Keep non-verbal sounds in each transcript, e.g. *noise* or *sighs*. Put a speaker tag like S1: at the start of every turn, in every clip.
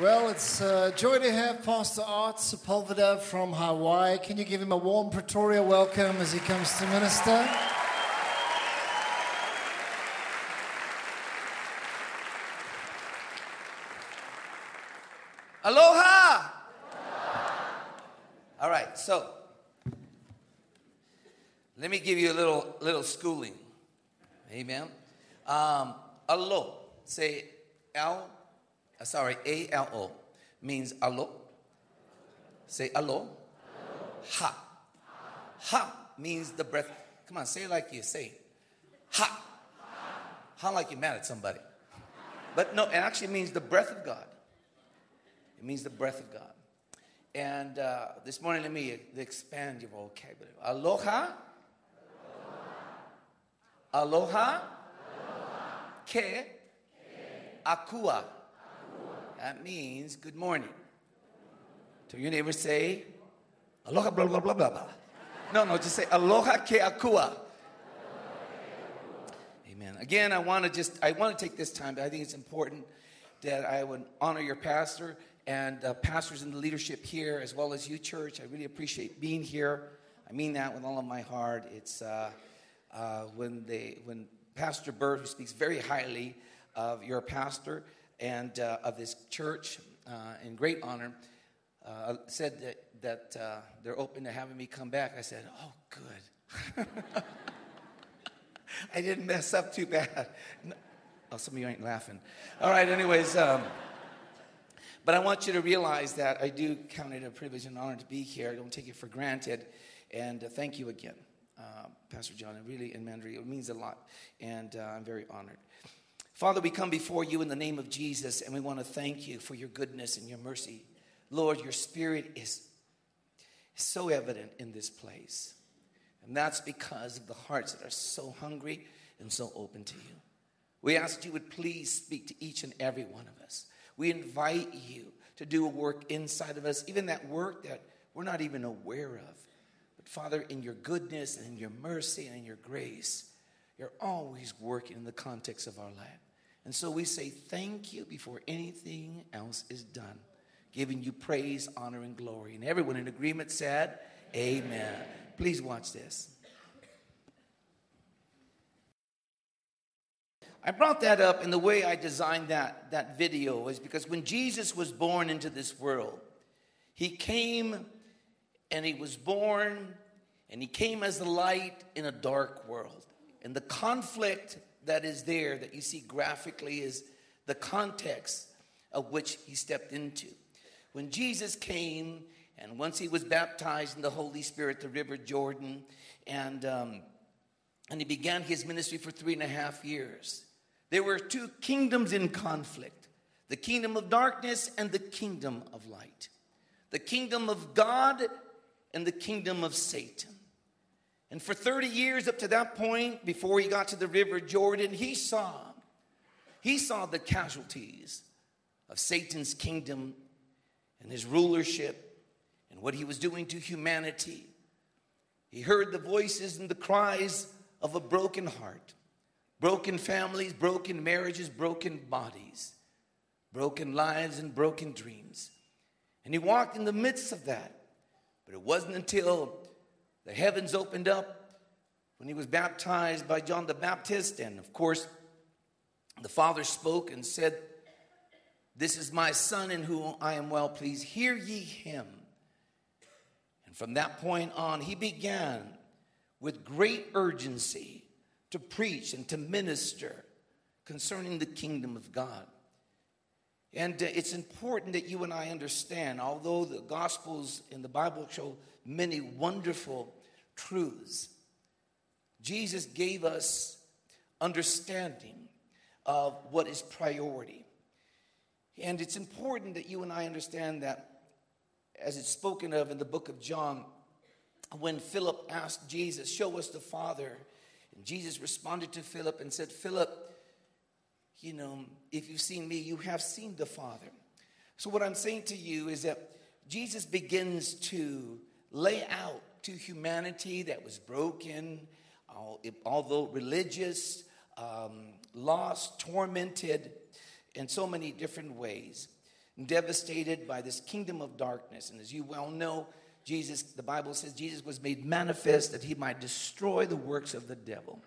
S1: Well, it's a joy to have Pastor Art Sepulveda from Hawaii. Can you give him a warm Pretoria welcome as he comes to minister?
S2: Aloha! All right, so let me give you a little little schooling. Amen. Um, alo, say L, uh, sorry, A L O means alo. Say alo. Ha. Ha means the breath. Come on, say it like you say. Ha. Ha like you're mad at somebody. But no, it actually means the breath of God. It means the breath of God. And uh, this morning, let me expand your vocabulary. Aloha. Aloha. Ke. Akua. That means good morning. To your neighbor, say, Aloha, blah, blah, blah, blah, blah. No, no, just say, Aloha ke akua. Amen. Again, I want to just, I want to take this time, but I think it's important that I would honor your pastor and uh, pastors in the leadership here, as well as you, church. I really appreciate being here. I mean that with all of my heart. It's uh, uh, when they, when Pastor Bird, who speaks very highly of your pastor and uh, of this church uh, in great honor, uh, said that, that uh, they're open to having me come back. I said, "Oh, good." *laughs* I didn't mess up too bad. No. Oh, some of you ain't laughing. All right, anyways. Um, but I want you to realize that I do count it a privilege and honor to be here. I don't take it for granted. And uh, thank you again, uh, Pastor John, and really, and Mandri. It means a lot. And uh, I'm very honored. Father, we come before you in the name of Jesus, and we want to thank you for your goodness and your mercy. Lord, your spirit is so evident in this place. And that's because of the hearts that are so hungry and so open to you. We ask you would please speak to each and every one of us. We invite you to do a work inside of us, even that work that we're not even aware of. But Father, in your goodness and in your mercy and in your grace, you're always working in the context of our life. And so we say thank you before anything else is done, giving you praise, honor, and glory. And everyone in agreement said, Amen. Please watch this. I brought that up in the way I designed that, that video is because when Jesus was born into this world, he came and he was born and he came as the light in a dark world. And the conflict that is there that you see graphically is the context of which he stepped into. When Jesus came and once he was baptized in the Holy Spirit, the River Jordan, and, um, and he began his ministry for three and a half years. There were two kingdoms in conflict the kingdom of darkness and the kingdom of light, the kingdom of God and the kingdom of Satan. And for 30 years up to that point, before he got to the river Jordan, he saw, he saw the casualties of Satan's kingdom and his rulership and what he was doing to humanity. He heard the voices and the cries of a broken heart broken families, broken marriages, broken bodies, broken lives, and broken dreams. And he walked in the midst of that. But it wasn't until the heavens opened up when he was baptized by John the Baptist. And of course, the Father spoke and said, This is my Son in whom I am well pleased. Hear ye him. And from that point on, he began with great urgency to preach and to minister concerning the kingdom of God. And uh, it's important that you and I understand, although the Gospels in the Bible show many wonderful truths, Jesus gave us understanding of what is priority. And it's important that you and I understand that, as it's spoken of in the book of John, when Philip asked Jesus, Show us the Father, and Jesus responded to Philip and said, Philip, you know, if you've seen me, you have seen the Father. So, what I'm saying to you is that Jesus begins to lay out to humanity that was broken, although religious, um, lost, tormented in so many different ways. devastated by this kingdom of darkness. And as you well know, Jesus, the Bible says Jesus was made manifest that he might destroy the works of the devil.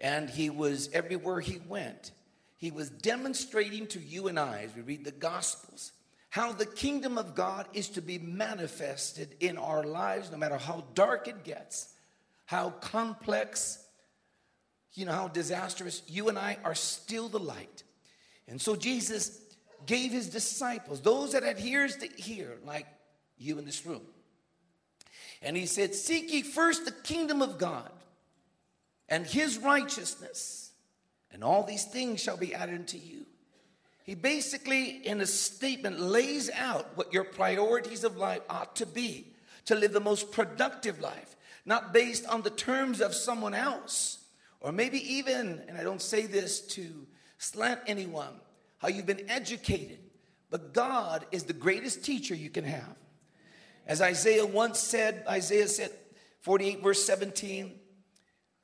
S2: And he was everywhere he went, he was demonstrating to you and I, as we read the Gospels, how the kingdom of God is to be manifested in our lives, no matter how dark it gets, how complex, you know, how disastrous. You and I are still the light. And so Jesus gave his disciples, those that had ears to hear, like you in this room. And he said, Seek ye first the kingdom of God and his righteousness, and all these things shall be added unto you. He basically, in a statement, lays out what your priorities of life ought to be to live the most productive life, not based on the terms of someone else, or maybe even, and I don't say this to slant anyone, how you've been educated, but God is the greatest teacher you can have. As Isaiah once said, Isaiah said, 48 verse 17,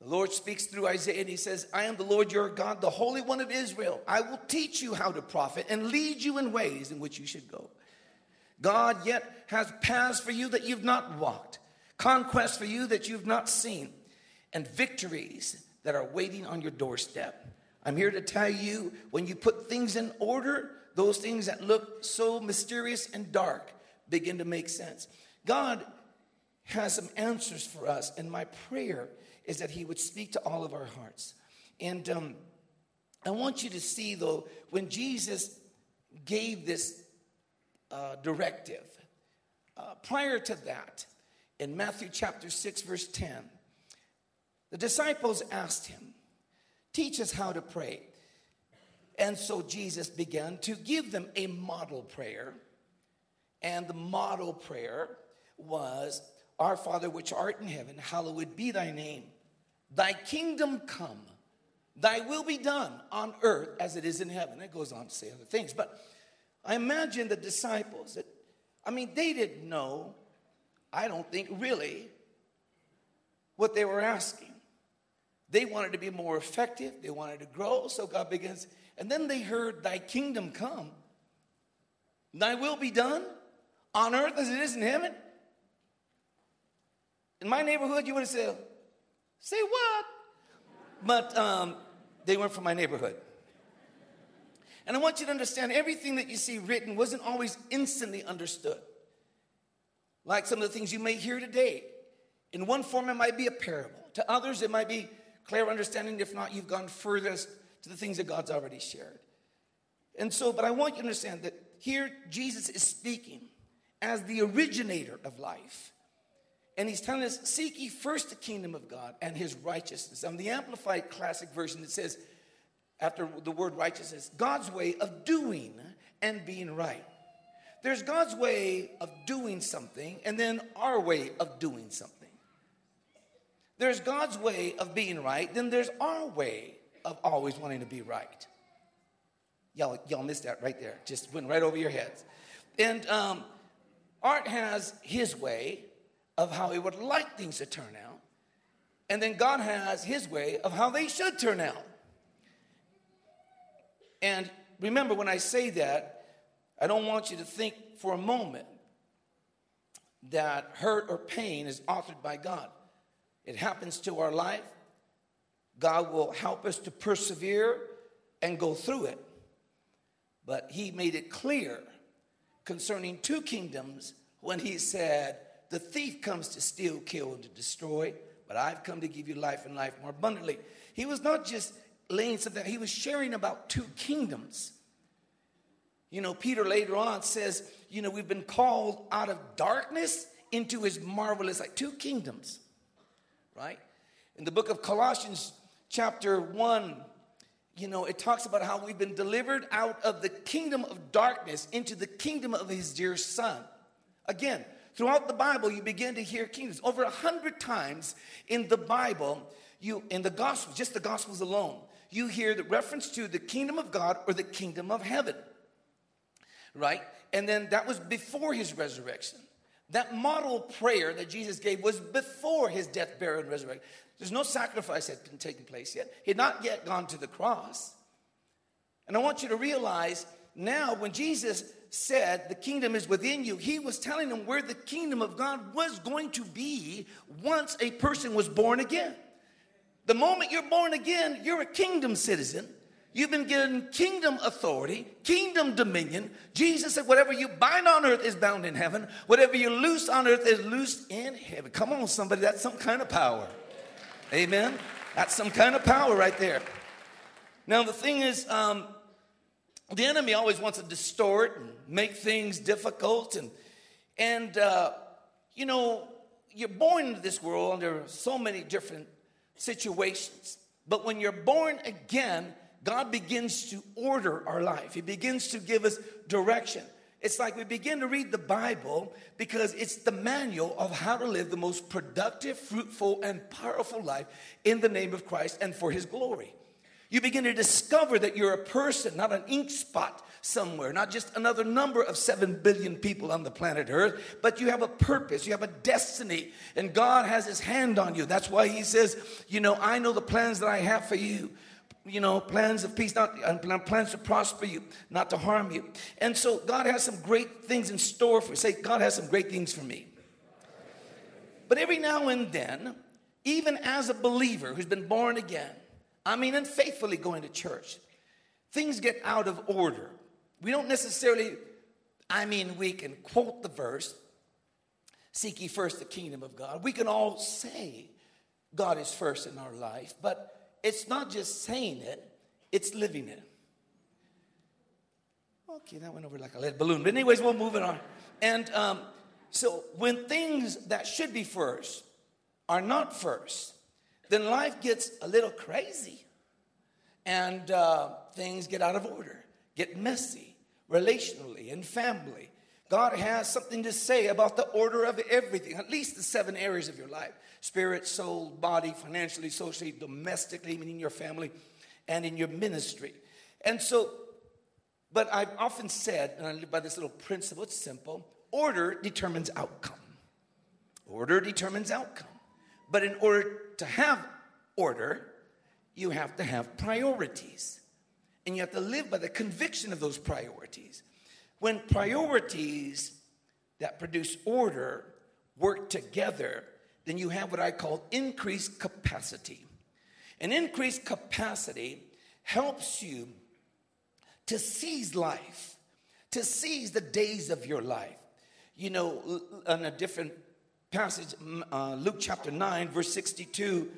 S2: the Lord speaks through Isaiah and he says, I am the Lord your God, the Holy One of Israel. I will teach you how to profit and lead you in ways in which you should go. God yet has paths for you that you've not walked, conquests for you that you've not seen, and victories that are waiting on your doorstep. I'm here to tell you when you put things in order, those things that look so mysterious and dark begin to make sense. God has some answers for us, and my prayer is that He would speak to all of our hearts. And um, I want you to see, though, when Jesus gave this uh, directive, uh, prior to that, in Matthew chapter 6, verse 10, the disciples asked him, Teach us how to pray. And so Jesus began to give them a model prayer. And the model prayer was, Our Father which art in heaven, hallowed be thy name. Thy kingdom come, thy will be done on earth as it is in heaven. It goes on to say other things. But I imagine the disciples that, I mean, they didn't know, I don't think really, what they were asking. They wanted to be more effective, they wanted to grow, so God begins. And then they heard, Thy kingdom come, Thy will be done on earth as it is in heaven. In my neighborhood, you would have said, Say what? But um, they weren't from my neighborhood. And I want you to understand everything that you see written wasn't always instantly understood. Like some of the things you may hear today. In one form, it might be a parable. To others, it might be clear understanding. If not, you've gone furthest to the things that God's already shared. And so, but I want you to understand that here Jesus is speaking as the originator of life. And he's telling us, seek ye first the kingdom of God and his righteousness. On the Amplified Classic Version, it says, after the word righteousness, God's way of doing and being right. There's God's way of doing something, and then our way of doing something. There's God's way of being right, then there's our way of always wanting to be right. Y'all, y'all missed that right there. Just went right over your heads. And um, Art has his way of how he would like things to turn out. And then God has his way of how they should turn out. And remember, when I say that, I don't want you to think for a moment that hurt or pain is authored by God it happens to our life, God will help us to persevere and go through it. But he made it clear concerning two kingdoms when he said, The thief comes to steal, kill, and to destroy, but I've come to give you life and life more abundantly. He was not just laying something, he was sharing about two kingdoms. You know, Peter later on says, You know, we've been called out of darkness into his marvelous, like two kingdoms right? In the book of Colossians, chapter 1, you know, it talks about how we've been delivered out of the kingdom of darkness into the kingdom of his dear son. Again, throughout the Bible, you begin to hear kingdoms. Over a hundred times in the Bible, you in the Gospels, just the Gospels alone, you hear the reference to the kingdom of God or the kingdom of heaven. Right? And then that was before his resurrection. That model prayer that Jesus gave was before his death, burial, and resurrection. There's no sacrifice had been taken place yet. He had not yet gone to the cross. And I want you to realize now when Jesus said the kingdom is within you, he was telling them where the kingdom of God was going to be once a person was born again. The moment you're born again, you're a kingdom citizen. You've been given kingdom authority, kingdom dominion. Jesus said, Whatever you bind on earth is bound in heaven, whatever you loose on earth is loosed in heaven. Come on, somebody, that's some kind of power. Amen. That's some kind of power right there. Now, the thing is, um, the enemy always wants to distort and make things difficult. And, and uh, you know, you're born into this world under so many different situations. But when you're born again, God begins to order our life, He begins to give us direction. It's like we begin to read the Bible because it's the manual of how to live the most productive, fruitful, and powerful life in the name of Christ and for His glory. You begin to discover that you're a person, not an ink spot somewhere, not just another number of 7 billion people on the planet Earth, but you have a purpose, you have a destiny, and God has His hand on you. That's why He says, You know, I know the plans that I have for you you know, plans of peace, not uh, plans to prosper you, not to harm you. And so God has some great things in store for. Say, God has some great things for me. But every now and then, even as a believer who's been born again, I mean, unfaithfully going to church, things get out of order. We don't necessarily, I mean, we can quote the verse, seek ye first the kingdom of God. We can all say God is first in our life, but it's not just saying it, it's living it. Okay, that went over like a lead balloon. But, anyways, we'll move it on. And um, so, when things that should be first are not first, then life gets a little crazy and uh, things get out of order, get messy relationally and family. God has something to say about the order of everything, at least the seven areas of your life spirit, soul, body, financially, socially, domestically, meaning your family, and in your ministry. And so, but I've often said, and I live by this little principle, it's simple order determines outcome. Order determines outcome. But in order to have order, you have to have priorities. And you have to live by the conviction of those priorities. When priorities that produce order work together, then you have what I call increased capacity. An increased capacity helps you to seize life, to seize the days of your life. You know, on a different passage, uh, Luke chapter 9, verse 62,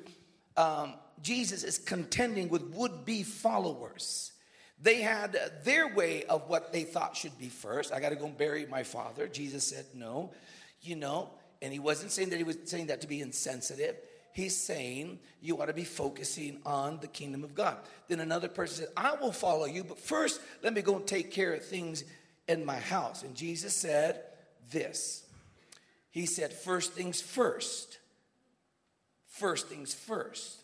S2: um, Jesus is contending with would be followers. They had their way of what they thought should be first. I got to go and bury my father. Jesus said, No. You know, and he wasn't saying that he was saying that to be insensitive. He's saying you ought to be focusing on the kingdom of God. Then another person said, I will follow you, but first let me go and take care of things in my house. And Jesus said this He said, First things first. First things first.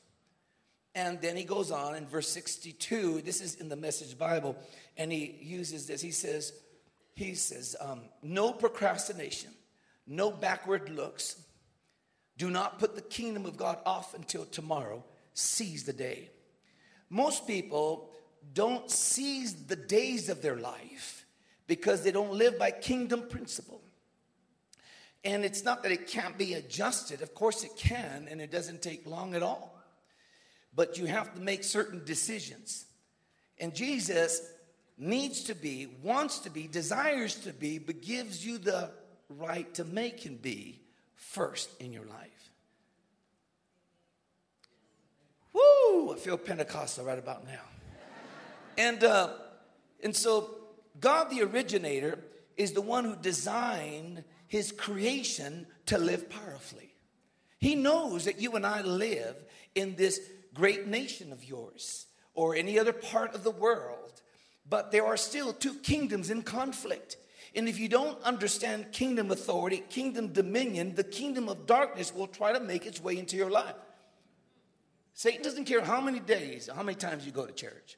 S2: And then he goes on in verse 62. This is in the Message Bible, and he uses this. He says, he says, um, no procrastination no backward looks. Do not put the kingdom of God off until tomorrow. Seize the day. Most people don't seize the days of their life because they don't live by kingdom principle. And it's not that it can't be adjusted, of course it can, and it doesn't take long at all. But you have to make certain decisions. And Jesus needs to be, wants to be, desires to be, but gives you the right to make him be first in your life. Woo! I feel Pentecostal right about now. *laughs* And, uh, and so, God the originator is the one who designed his creation to live powerfully. He knows that you and I live in this great nation of yours or any other part of the world, but there are still two kingdoms in conflict. And if you don't understand kingdom authority, kingdom dominion, the kingdom of darkness will try to make its way into your life. Satan doesn't care how many days, how many times you go to church.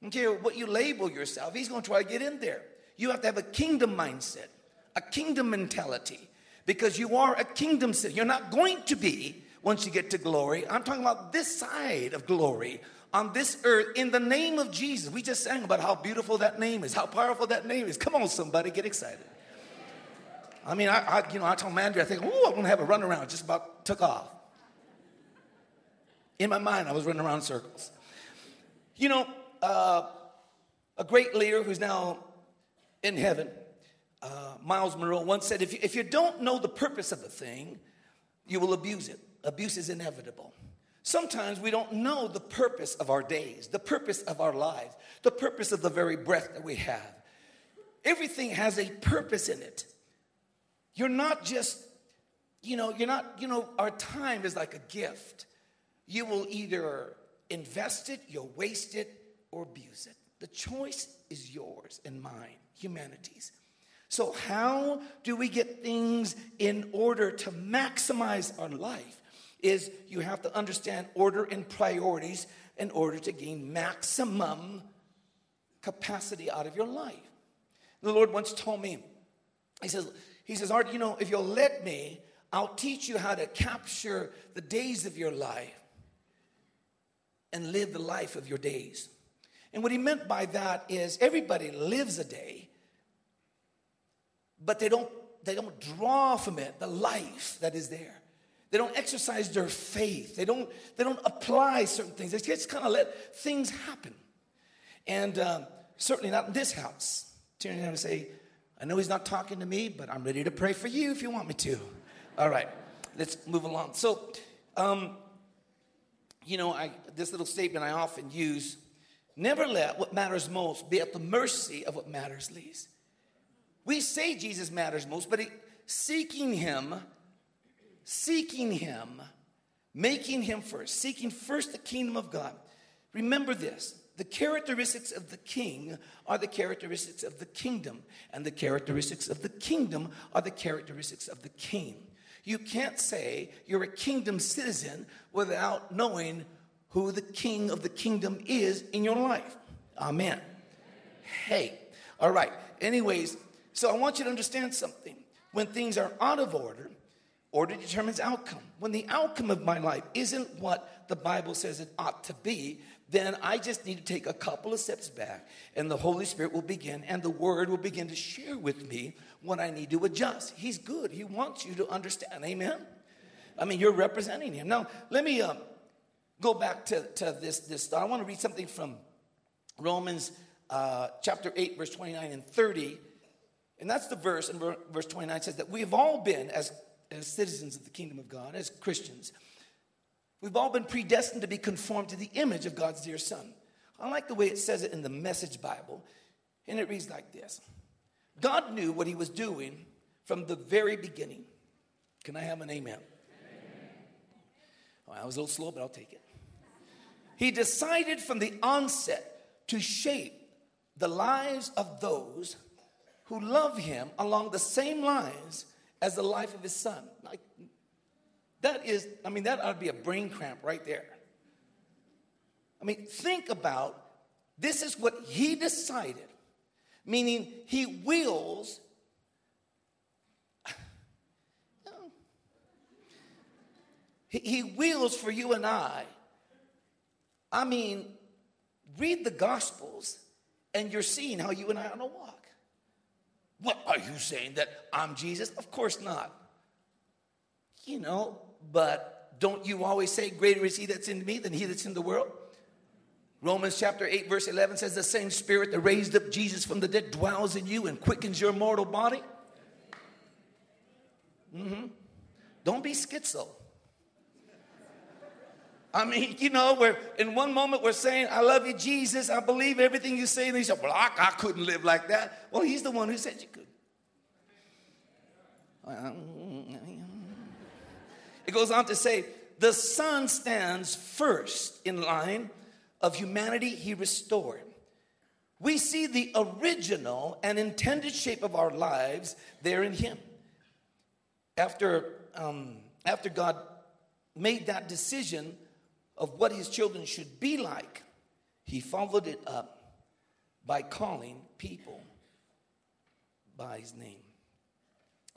S2: Doesn't care what you label yourself. He's going to try to get in there. You have to have a kingdom mindset, a kingdom mentality, because you are a kingdom citizen. You're not going to be once you get to glory. I'm talking about this side of glory on this earth in the name of Jesus. We just sang about how beautiful that name is, how powerful that name is. Come on, somebody, get excited. I mean, I, I you know, I told Mandy, I think, oh, I'm gonna have a run around. Just about took off. In my mind, I was running around circles. You know, uh, a great leader who's now in heaven, uh, Myles Munroe, once said, if you, if you don't know the purpose of a thing, you will abuse it. Abuse is inevitable. Sometimes we don't know the purpose of our days, the purpose of our lives, the purpose of the very breath that we have. Everything has a purpose in it. You're not just, you know, you're not, you know, our time is like a gift. You will either invest it, you'll waste it, or abuse it. The choice is yours and mine, humanity's. So, how do we get things in order to maximize our life? is you have to understand order and priorities in order to gain maximum capacity out of your life. The Lord once told me, He says, He says, Art, you know, if you'll let me, I'll teach you how to capture the days of your life and live the life of your days. And what he meant by that is everybody lives a day, but they don't they don't draw from it the life that is there. They don't exercise their faith. They don't, they don't apply certain things. They just kind of let things happen. And um, certainly not in this house. Turn around and say, I know he's not talking to me, but I'm ready to pray for you if you want me to. All right, let's move along. So, um, you know, I, this little statement I often use never let what matters most be at the mercy of what matters least. We say Jesus matters most, but seeking him seeking Him, making Him first, seeking first the kingdom of God. Remember this the characteristics of the king are the characteristics of the kingdom, and the characteristics of the kingdom are the characteristics of the king. You can't say you're a kingdom citizen without knowing who the king of the kingdom is in your life. Amen. Hey, all right. Anyways, so I want you to understand something. When things are out of order, Order determines outcome. When the outcome of my life isn't what the Bible says it ought to be, then I just need to take a couple of steps back, and the Holy Spirit will begin, and the Word will begin to share with me what I need to adjust. He's good. He wants you to understand. Amen. I mean, you're representing Him. Now, let me um, go back to, to this, this. I want to read something from Romans uh, chapter 8, verse 29 and 30. And that's the verse, and verse 29 says that we have all been, as as citizens of the kingdom of God, as Christians, we've all been predestined to be conformed to the image of God's dear Son. I like the way it says it in the Message Bible, and it reads like this God knew what he was doing from the very beginning. Can I have an amen? amen. Well, I was a little slow, but I'll take it. He decided from the onset to shape the lives of those who love him along the same lines as the life of his son. Like, that is, I mean, that ought to be a brain cramp right there. I mean, think about this is what he decided, meaning he wills. *laughs* he, wills for you and I. I mean, read the Gospels and you're seeing how you and I are a walk. What are you saying that I'm Jesus? Of course not. You know, but don't you always say, Greater is he that's in me than he that's in the world? Romans chapter 8, verse 11 says, The same spirit that raised up Jesus from the dead dwells in you and quickens your mortal body. Mm-hmm. Don't be schizo. I mean, *laughs* you know, we're in one moment we're saying, I love you, Jesus. I believe everything you say. And he said, Well, I, I couldn't live like that. Well, he's the one who said you could. *laughs* It goes on to say, the Son stands first in line of humanity he restored. We see the original and intended shape of our lives there in him. After, um, after God made that decision of what his children should be like, he followed it up by calling people by his name.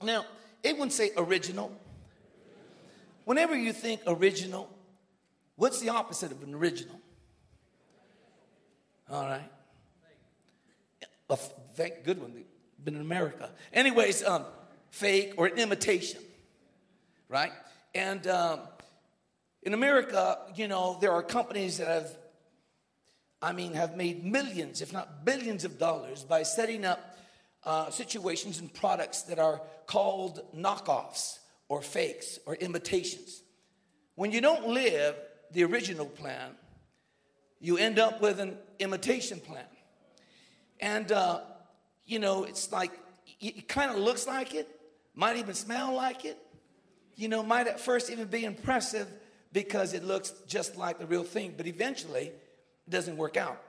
S2: Now, it wouldn't say original. Whenever you think original, what's the opposite of an original? All right. A fake, good one. Been in America. Anyways, um, fake or an imitation, right? And um, in America, you know, there are companies that have, I mean, have made millions, if not billions of dollars by setting up uh, situations and products that are called knockoffs or fakes or imitations. When you don't live the original plan, you end up with an imitation plan. And, uh, you know, it's like, it kind of looks like it, might even smell like it, you know, might at first even be impressive because it looks just like the real thing, but eventually it doesn't work out.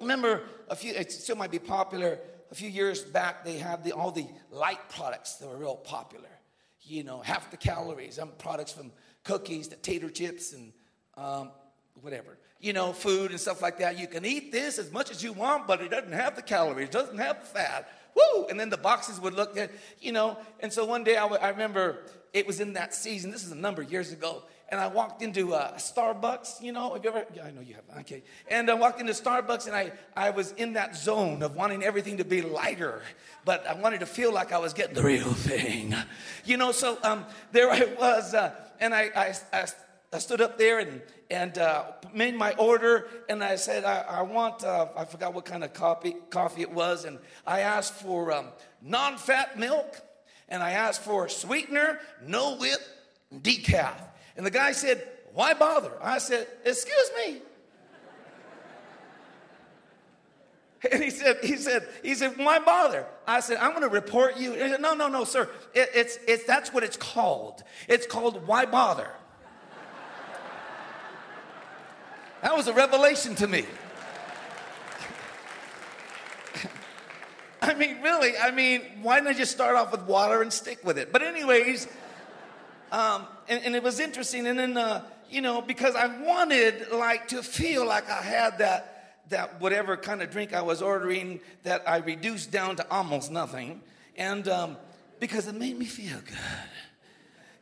S2: Remember, a few, it still might be popular. A few years back, they had the, all the light products that were real popular. You know, half the calories, um, products from cookies to tater chips and um, whatever, you know, food and stuff like that. You can eat this as much as you want, but it doesn't have the calories, doesn't have the fat. Woo! And then the boxes would look at, you know. And so one day I, w- I remember it was in that season. This is a number of years ago. And I walked into uh, Starbucks, you know, have you ever? Yeah, I know you have. Okay. And I walked into Starbucks and I, I was in that zone of wanting everything to be lighter, but I wanted to feel like I was getting the real thing. You know, so um, there I was, uh, and I, I, I I stood up there and, and uh, made my order, and I said, I, I want, uh, I forgot what kind of coffee, coffee it was, and I asked for um, non fat milk, and I asked for sweetener, no whip, decaf. And the guy said, Why bother? I said, Excuse me. *laughs* And he said, he said, he said, why bother? I said, I'm going to report you. He said, no, no, no, sir. It, it's, it's, that's what it's called. It's called why bother. *laughs* That was a revelation to me. *laughs* I mean, really, I mean, why didn't I just start off with water and stick with it? But, anyways, um, and, and, it was interesting. And then, uh, you know, because I wanted like to feel like I had that, that whatever kind of drink I was ordering that I reduced down to almost nothing. And um, because it made me feel good,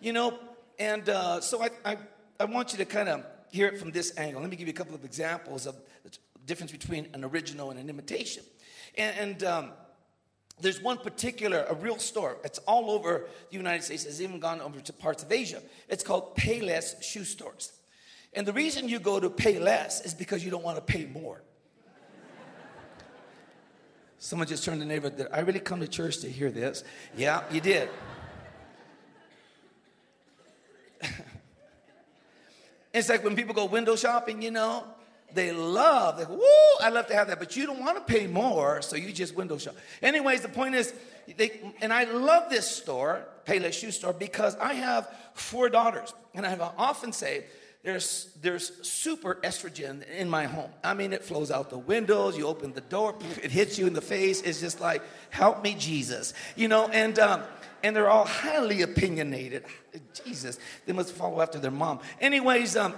S2: you know. And uh, so I, I, I want you to kind of hear it from this angle. Let me give you a couple of examples of the difference between an original and an imitation. And, and um, there's one particular, a real store. It's all over the United States. It's even gone over to parts of Asia. It's called Payless Shoe Stores. And the reason you go to pay less is because you don't want to pay more. *laughs* Someone just turned to the neighbor. Did I really come to church to hear this? Yeah, you did. *laughs* It's like when people go window shopping, you know, they love, they woo, I love to have that, but you don't want to pay more, so you just window shop. Anyways, the point is, they, and I love this store, Payless Shoe Store, because I have four daughters, and I often say, there's, there's super estrogen in my home. I mean, it flows out the windows, you open the door, *laughs* it hits you in the face. It's just like, help me, Jesus. You know, and, um, and they're all highly opinionated. Jesus, they must follow after their mom. Anyways, um,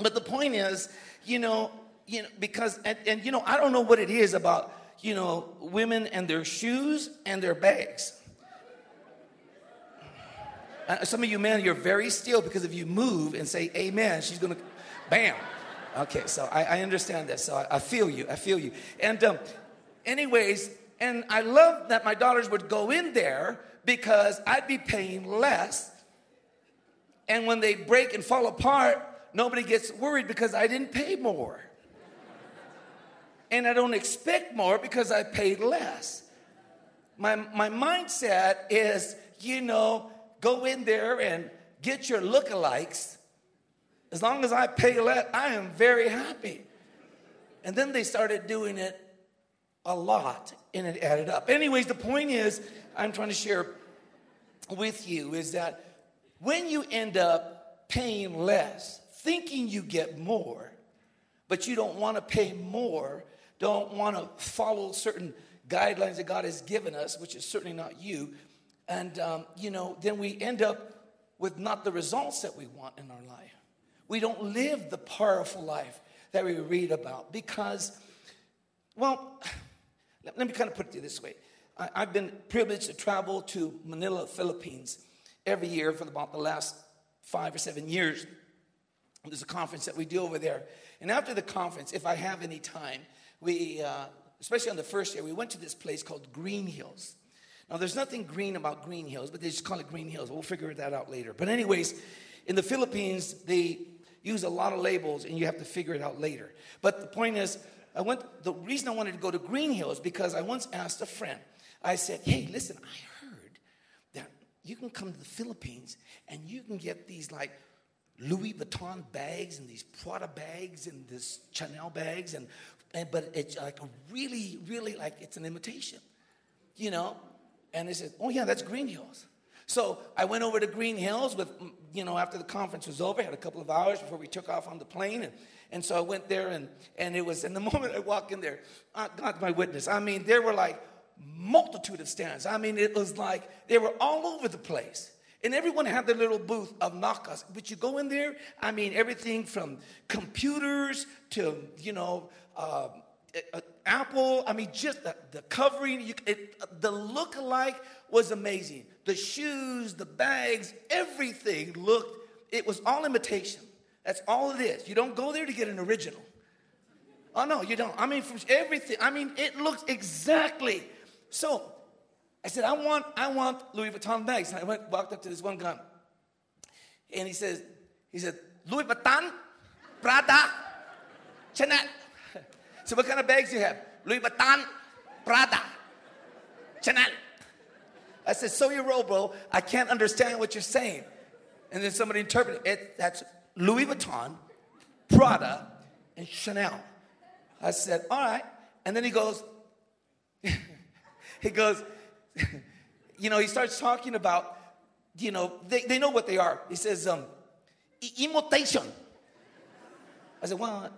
S2: but the point is, you know, you know, because and, and you know, I don't know what it is about you know women and their shoes and their bags. Uh, some of you men, you're very still because if you move and say amen, she's gonna, bam. Okay, so I, I understand that. So I, I, feel you. I feel you. And um, anyways, and I love that my daughters would go in there because I'd be paying less. And when they break and fall apart, nobody gets worried because I didn't pay more. and I don't expect more because I paid less. My, my mindset is, you know, go in there and get your lookalikes. As long as I pay less, I am very happy. And then they started doing it a lot and it added up. Anyways, the point is, I'm trying to share with you is that when you end up paying less, thinking you get more, but you don't want to pay more, don't want to follow certain guidelines that God has given us, which is certainly not you, and um, you know, then we end up with not the results that we want in our life. We don't live the powerful life that we read about because, well, *sighs* let, me kind of put it this way. I, I've been privileged to travel to Manila, Philippines, every year for about the last five or seven years. There's a conference that we do over there. And after the conference, if I have any time, we, uh, especially on the first year, we went to this place called Green Hills. Now, there's nothing green about Green Hills, but they just call it Green Hills. We'll figure that out later. But, anyways, in the Philippines, they use a lot of labels and you have to figure it out later. But the point is, I went, the reason I wanted to go to Green Hills because I once asked a friend, I said, hey, listen, I heard that you can come to the Philippines and you can get these like Louis Vuitton bags and these Prada bags and this Chanel bags, and, and but it's like a really, really like it's an imitation, you know. And they said, "Oh yeah, that's Green Hills." So I went over to Green Hills with, you know, after the conference was over, had a couple of hours before we took off on the plane, and, and so I went there, and and it was, in the *laughs* moment I walked in there, uh, God's my witness. I mean, there were like multitude of stands. I mean, it was like they were all over the place. And everyone had their little booth of knockoffs. But you go in there, I mean, everything from computers to, you know, uh, uh, Apple. I mean, just the, the covering, you, it, the look-alike was amazing. The shoes, the bags, everything looked, it was all imitation. That's all it is. You don't go there to get an original. Oh, no, you don't. I mean, from everything, I mean, it looks exactly. So I said, I want, I want Louis Vuitton bags. And I went, walked up to this one guy. And he says, he said, Louis Vuitton, Prada, Chanel. *laughs* So what kind of bags do you have? Louis Vuitton, Prada, Chanel. I said, so you roll, bro. I can't understand what you're saying. And then somebody interpreted it. That's Louis Vuitton, Prada, and Chanel. I said, all right. And then he goes, *laughs* he goes, *laughs* you know, he starts talking about, you know, they, they know what they are. He says, um, imitation. I said, well,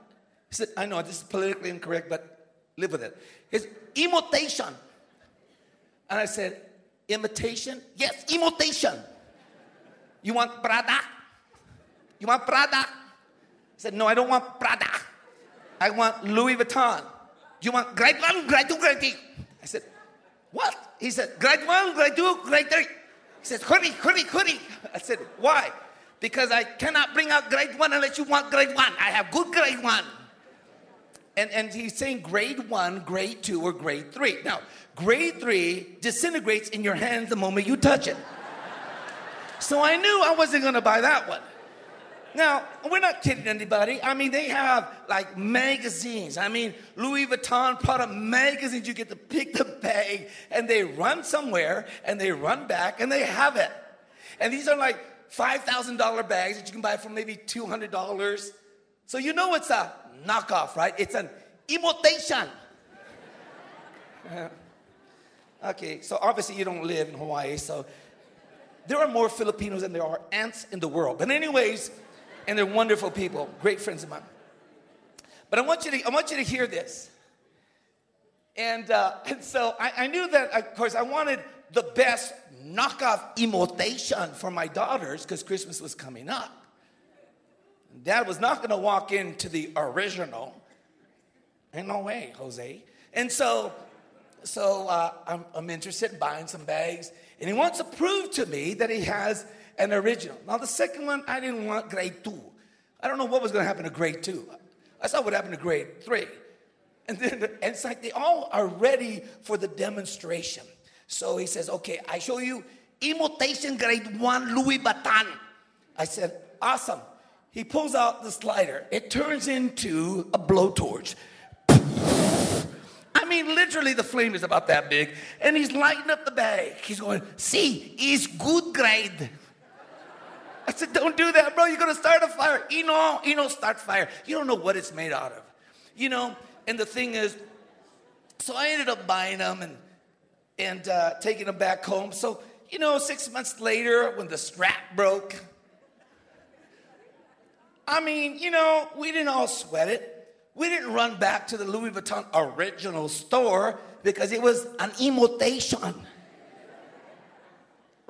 S2: he said, I know this is politically incorrect, but live with it. It's imitation. And I said, imitation? Yes, imitation. You want Prada? You want Prada? I said, no, I don't want Prada. I want Louis Vuitton. You want grade one, grade two, three? I said, what? He said, grade one, grade two, grade three. He said, hurry, hurry, hurry. I said, why? Because I cannot bring out grade one unless you want grade one. I have good grade one. And, and he's saying grade one, grade two, or grade three. Now, grade three disintegrates in your hands the moment you touch it. So I knew I wasn't gonna buy that one. Now, we're not kidding anybody. I mean, they have like magazines. I mean, Louis Vuitton product magazines. You get to pick the bag and they run somewhere and they run back and they have it. And these are like $5,000 bags that you can buy for maybe $200. So you know it's a knockoff, right? It's an imitation. *laughs* okay, so obviously you don't live in Hawaii, so there are more Filipinos than there are ants in the world. But anyways, and they're wonderful people, great friends of mine. But I want you to, I want you to hear this. And, uh, *laughs* and so I, I knew that, of course, I wanted the best knockoff imitation for my daughters because Christmas was coming up. Dad was not going to walk into the original. Ain't no way, Jose. And so, so uh, I'm, I'm interested in buying some bags, and he wants to prove to me that he has an original. Now, the second one, I didn't want grade two. I don't know what was going to happen to grade two. I saw what happened to grade three. *laughs* And then and it's like they all are ready for the demonstration. So he says, okay, I show you imitation grade one Louis Vuitton. I said, awesome. He pulls out the slider. It turns into a blowtorch. *laughs* I mean, literally, the flame is about that big. And he's lighting up the bag. He's going, see, it's good grade. I said, don't do that, bro. You're going to start a fire. You know, you know, start fire. You don't know what it's made out of. You know, and the thing is, so I ended up buying them and, and uh, taking them back home. So, you know, six months later, when the strap broke, I mean, you know, we didn't all sweat it. We didn't run back to the Louis Vuitton original store because it was an imitation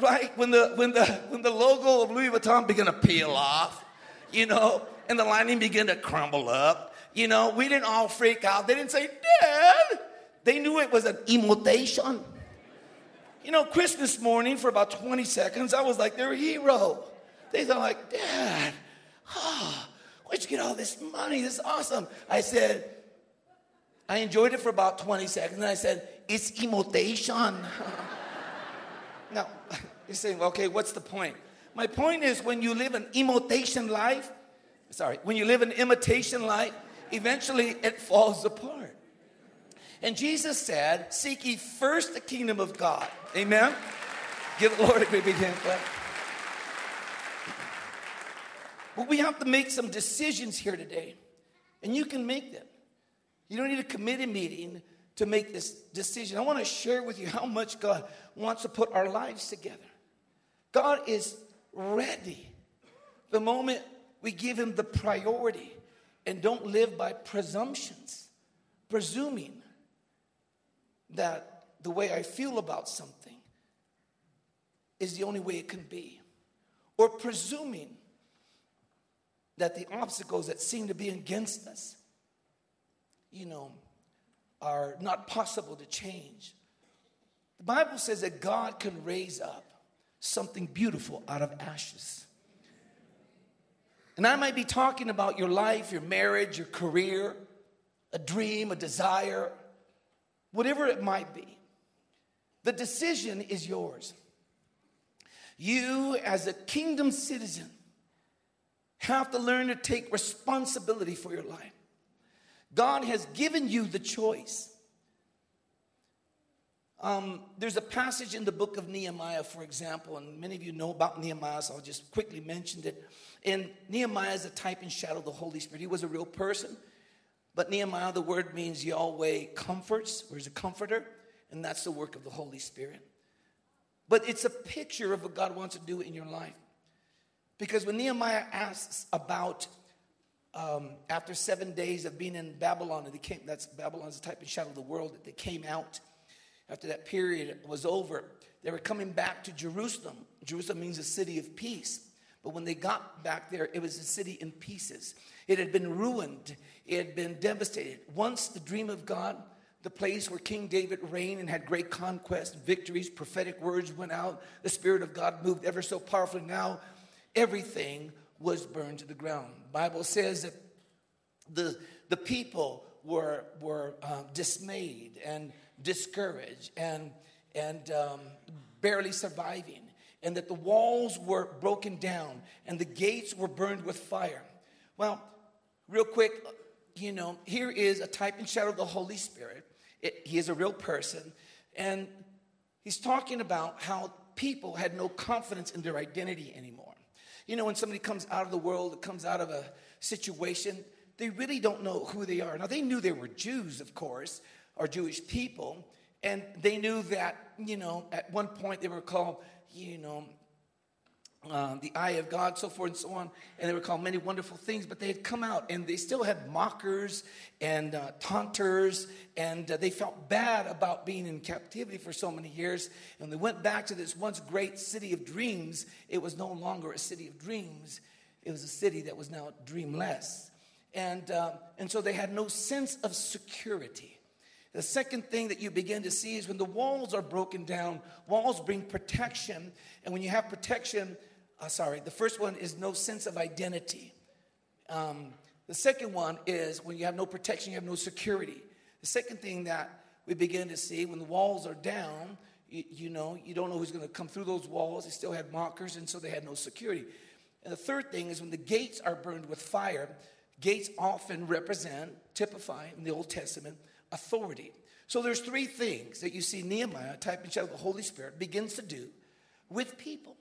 S2: right? When the when the when the logo of Louis Vuitton began to peel off, you know, and the lining began to crumble up, you know, we didn't all freak out. They didn't say, Dad. They knew it was an imitation. You know, Christmas morning for about 20 seconds, I was like their hero. They thought like, Dad, oh, Where'd you get all this money? This is awesome. I said, I enjoyed it for about 20 seconds. And I said, It's imitation. *laughs* now, *laughs* you're saying, okay, what's the point? My point is when you live an imitation life, sorry, when you live an imitation life, eventually it falls apart. And Jesus said, Seek ye first the kingdom of God. Amen? Give the Lord a great big hand clap. But we have to make some decisions here today, and you can make them. You don't need a committee meeting to make this decision. I want to share with you how much God wants to put our lives together. God is ready the moment we give Him the priority and don't live by presumptions, presuming that the way I feel about something is the only way it can be, or presuming that the obstacles that seem to be against us, you know, are not possible to change. The Bible says that God can raise up something beautiful out of ashes. And I might be talking about your life, your marriage, your career, a dream, a desire, whatever it might be. The decision is yours. You, as a kingdom citizen, have to learn to take responsibility for your life. God has given you the choice. Um, there's a passage in the book of Nehemiah, for example, and many of you know about Nehemiah, so I'll just quickly mention it. And Nehemiah is a type and shadow of the Holy Spirit. He was a real person, but Nehemiah, the word means Yahweh comforts, or is a comforter, and that's the work of the Holy Spirit. But it's a picture of what God wants to do in your life. Because when Nehemiah asks about um, after seven days of being in Babylon, and they came, that's Babylon's type and shadow of the world that they came out after that period was over, they were coming back to Jerusalem. Jerusalem means a city of peace. But when they got back there, it was a city in pieces. It had been ruined, it had been devastated. Once the dream of God, the place where King David reigned and had great conquest, victories, prophetic words went out, the Spirit of God moved ever so powerfully. Now, everything was burned to the ground. Bible says that the, the people were, were uh, dismayed and discouraged and, and um, barely surviving, and that the walls were broken down and the gates were burned with fire. Well, real quick, you know, here is a type and shadow of the Holy Spirit. It, he is a real person, and he's talking about how people had no confidence in their identity anymore. You know, when somebody comes out of the world, comes out of a situation, they really don't know who they are. Now, they knew they were Jews, of course, or Jewish people, and they knew that, you know, at one point they were called, you know, uh, the eye of God, so forth and so on. And they were called many wonderful things, but they had come out and they still had mockers and uh, taunters, and uh, they felt bad about being in captivity for so many years. And they went back to this once great city of dreams. It was no longer a city of dreams, it was a city that was now dreamless. And, uh, and so they had no sense of security. The second thing that you begin to see is when the walls are broken down, walls bring protection. And when you have protection, uh, sorry, the first one is no sense of identity. Um, the second one is when you have no protection, you have no security. The second thing that we begin to see when the walls are down, you, you know, you don't know who's going to come through those walls. They still had markers, and so they had no security. And the third thing is when the gates are burned with fire, gates often represent, typify in the Old Testament, authority. So there's three things that you see Nehemiah, type and shadow of the Holy Spirit, begins to do with people.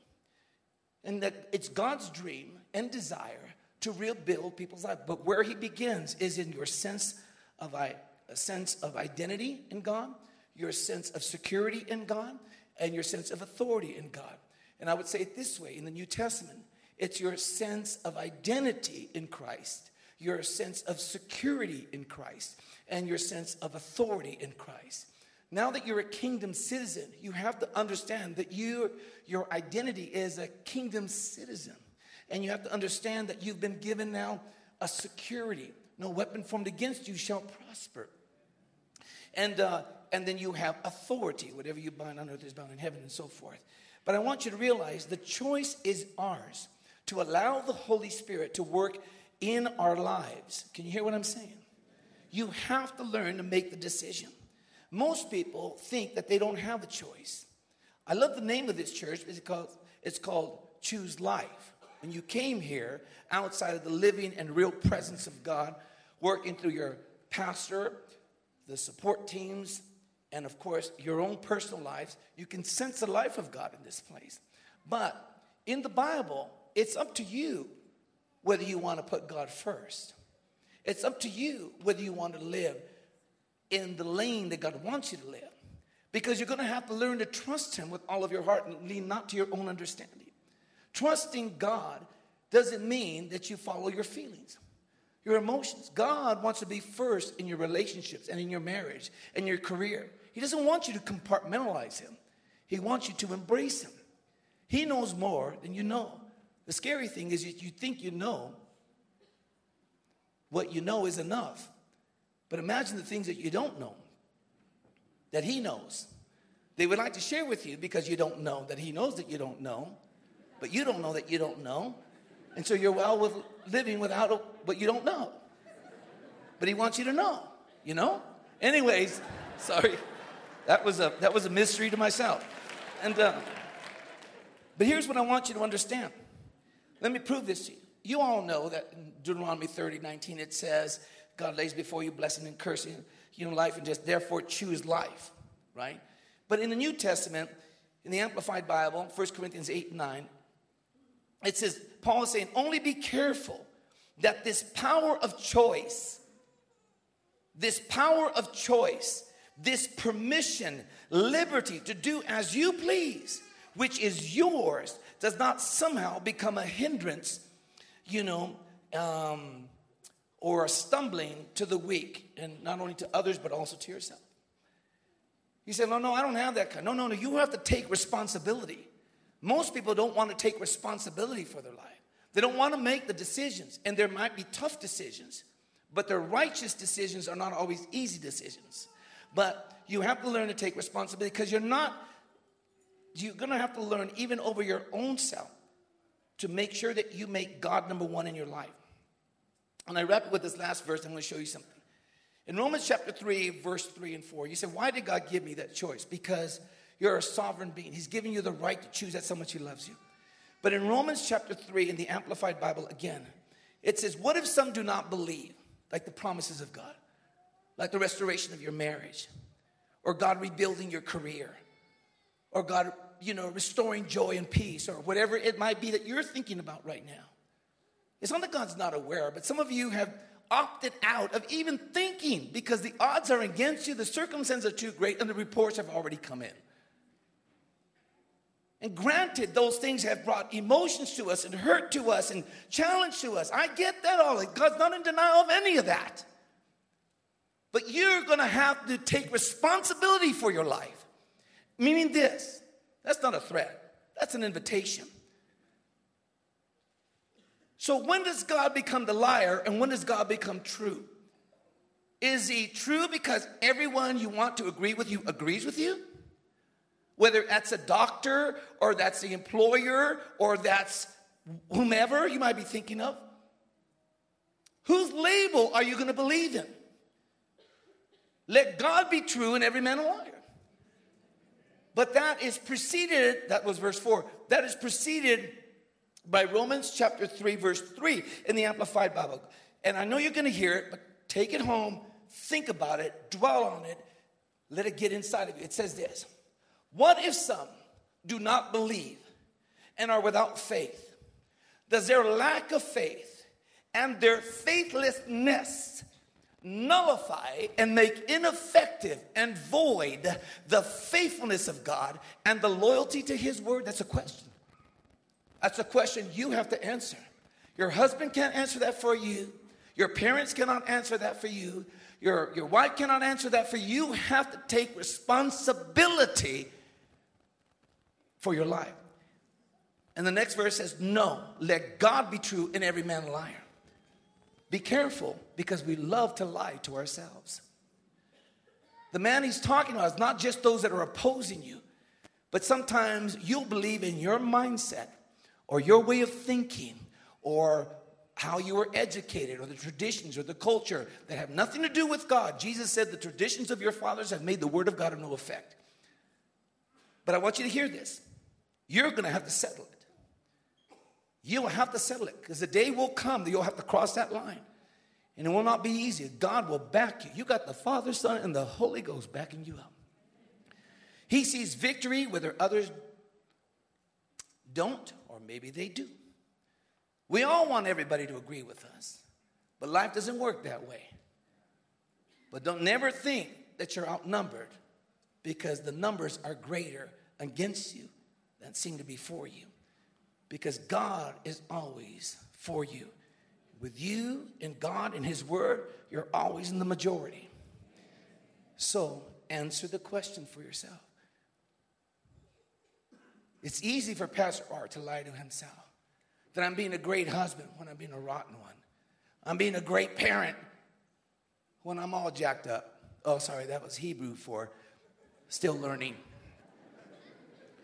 S2: And that it's God's dream and desire to rebuild people's lives. But where he begins is in your sense of a sense of identity in God, your sense of security in God, and your sense of authority in God. And I would say it this way in the New Testament it's your sense of identity in Christ, your sense of security in Christ, and your sense of authority in Christ. Now that you're a kingdom citizen, you have to understand that you, your identity is a kingdom citizen. And you have to understand that you've been given now a security. No weapon formed against you shall prosper. And, uh, and then you have authority. Whatever you bind on earth is bound in heaven and so forth. But I want you to realize the choice is ours to allow the Holy Spirit to work in our lives. Can you hear what I'm saying? You have to learn to make the decision. Most people think that they don't have a choice. I love the name of this church because it's called Choose Life. When you came here, outside of the living and real presence of God, working through your pastor, the support teams, and of course, your own personal lives, you can sense the life of God in this place. But in the Bible, it's up to you whether you want to put God first. It's up to you whether you want to live in the lane that God wants you to live. Because you're going to have to learn to trust Him with all of your heart and lean not to your own understanding. Trusting God doesn't mean that you follow your feelings, your emotions. God wants to be first in your relationships and in your marriage and your career. He doesn't want you to compartmentalize Him, He wants you to embrace Him. He knows more than you know. The scary thing is that you think you know what you know is enough. But imagine the things that you don't know that He knows. They would like to share with you because you don't know that He knows that you don't know, but you don't know that you don't know. And so you're well with living without what you don't know. But He wants you to know, you know? Anyways, *laughs* sorry. That was a, that was a mystery to myself. And, uh, but here's what I want you to understand. Let me prove this to you. You all know that in Deuteronomy 30, 19, it says, God lays before you blessing and cursing, you know, life and just therefore choose life, right? But in the New Testament, in the Amplified Bible, 1 Corinthians 8 and 9, it says, Paul is saying, only be careful that this power of choice, this power of choice, this permission, liberty to do as you please, which is yours, does not somehow become a hindrance, you know, um, or a stumbling to the weak, and not only to others, but also to yourself. You say, No, no, I don't have that kind. No, no, no, you have to take responsibility. Most people don't want to take responsibility for their life. They don't want to make the decisions, and there might be tough decisions, but the righteous decisions are not always easy decisions. But you have to learn to take responsibility because you're not you're going to have to learn, even over your own self, to make sure that you make God number one in your life. And I wrap it with this last verse. I'm going to show you something. In Romans chapter 3, verse 3 and 4, you say, Why did God give me that choice? Because you're a sovereign being. He's giving you the right to choose. That's how much He loves you. But in Romans chapter 3, in the Amplified Bible, again, it says, What if some do not believe, like the promises of God, like the restoration of your marriage, or God rebuilding your career, or God you know, restoring joy and peace or whatever it might be that you're thinking about right now. It's not that God's not aware, but some of you have opted out of even thinking because the odds are against you, the circumstances are too great, and the reports have already come in. And granted, those things have brought emotions to us and hurt to us and challenge to us. I get that all. God's not in denial of any of that. But you're going to have to take responsibility for your life. Meaning this that's not a threat, that's an invitation. So, when does God become the liar and when does God become true? Is he true because everyone you want to agree with you agrees with you? Whether that's a doctor or that's the employer or that's whomever you might be thinking of. Whose label are you going to believe in? Let God be true and every man a liar. But that is preceded, that was verse 4, that is preceded by Romans chapter 3, verse 3 in the Amplified Bible. And I know you're going to hear it, but take it home, think about it, dwell on it, let it get inside of you. It says this What if some do not believe and are without faith? Does their lack of faith and their faithlessness nullify and make ineffective and void the faithfulness of God and the loyalty to His word? That's a question. That's a question you have to answer. Your husband can't answer that for you. Your parents cannot answer that for you. Your, your wife cannot answer that for you. You have to take responsibility for your life. And the next verse says, No, let God be true and every man a liar. Be careful because we love to lie to ourselves. The man he's talking about is not just those that are opposing you, but sometimes you'll believe in your mindset or your way of thinking or how you were educated or the traditions or the culture that have nothing to do with God. Jesus said the traditions of your fathers have made the word of God of no effect. But I want you to hear this. You're going to have to settle it. You'll have to settle it because the day will come that you'll have to cross that line. And it will not be easy. God will back you. You got the Father, Son, and the Holy Ghost backing you up. He sees victory whether others don't, or maybe they do. We all want everybody to agree with us, but life doesn't work that way. But don't never think that you're outnumbered because the numbers are greater against you than seem to be for you. Because God is always for you. With you and God and His Word, you're always in the majority. So answer the question for yourself. It's easy for Pastor Art to lie to himself that I'm being a great husband when I'm being a rotten one. I'm being a great parent when I'm all jacked up. Oh, sorry, that was Hebrew for still learning.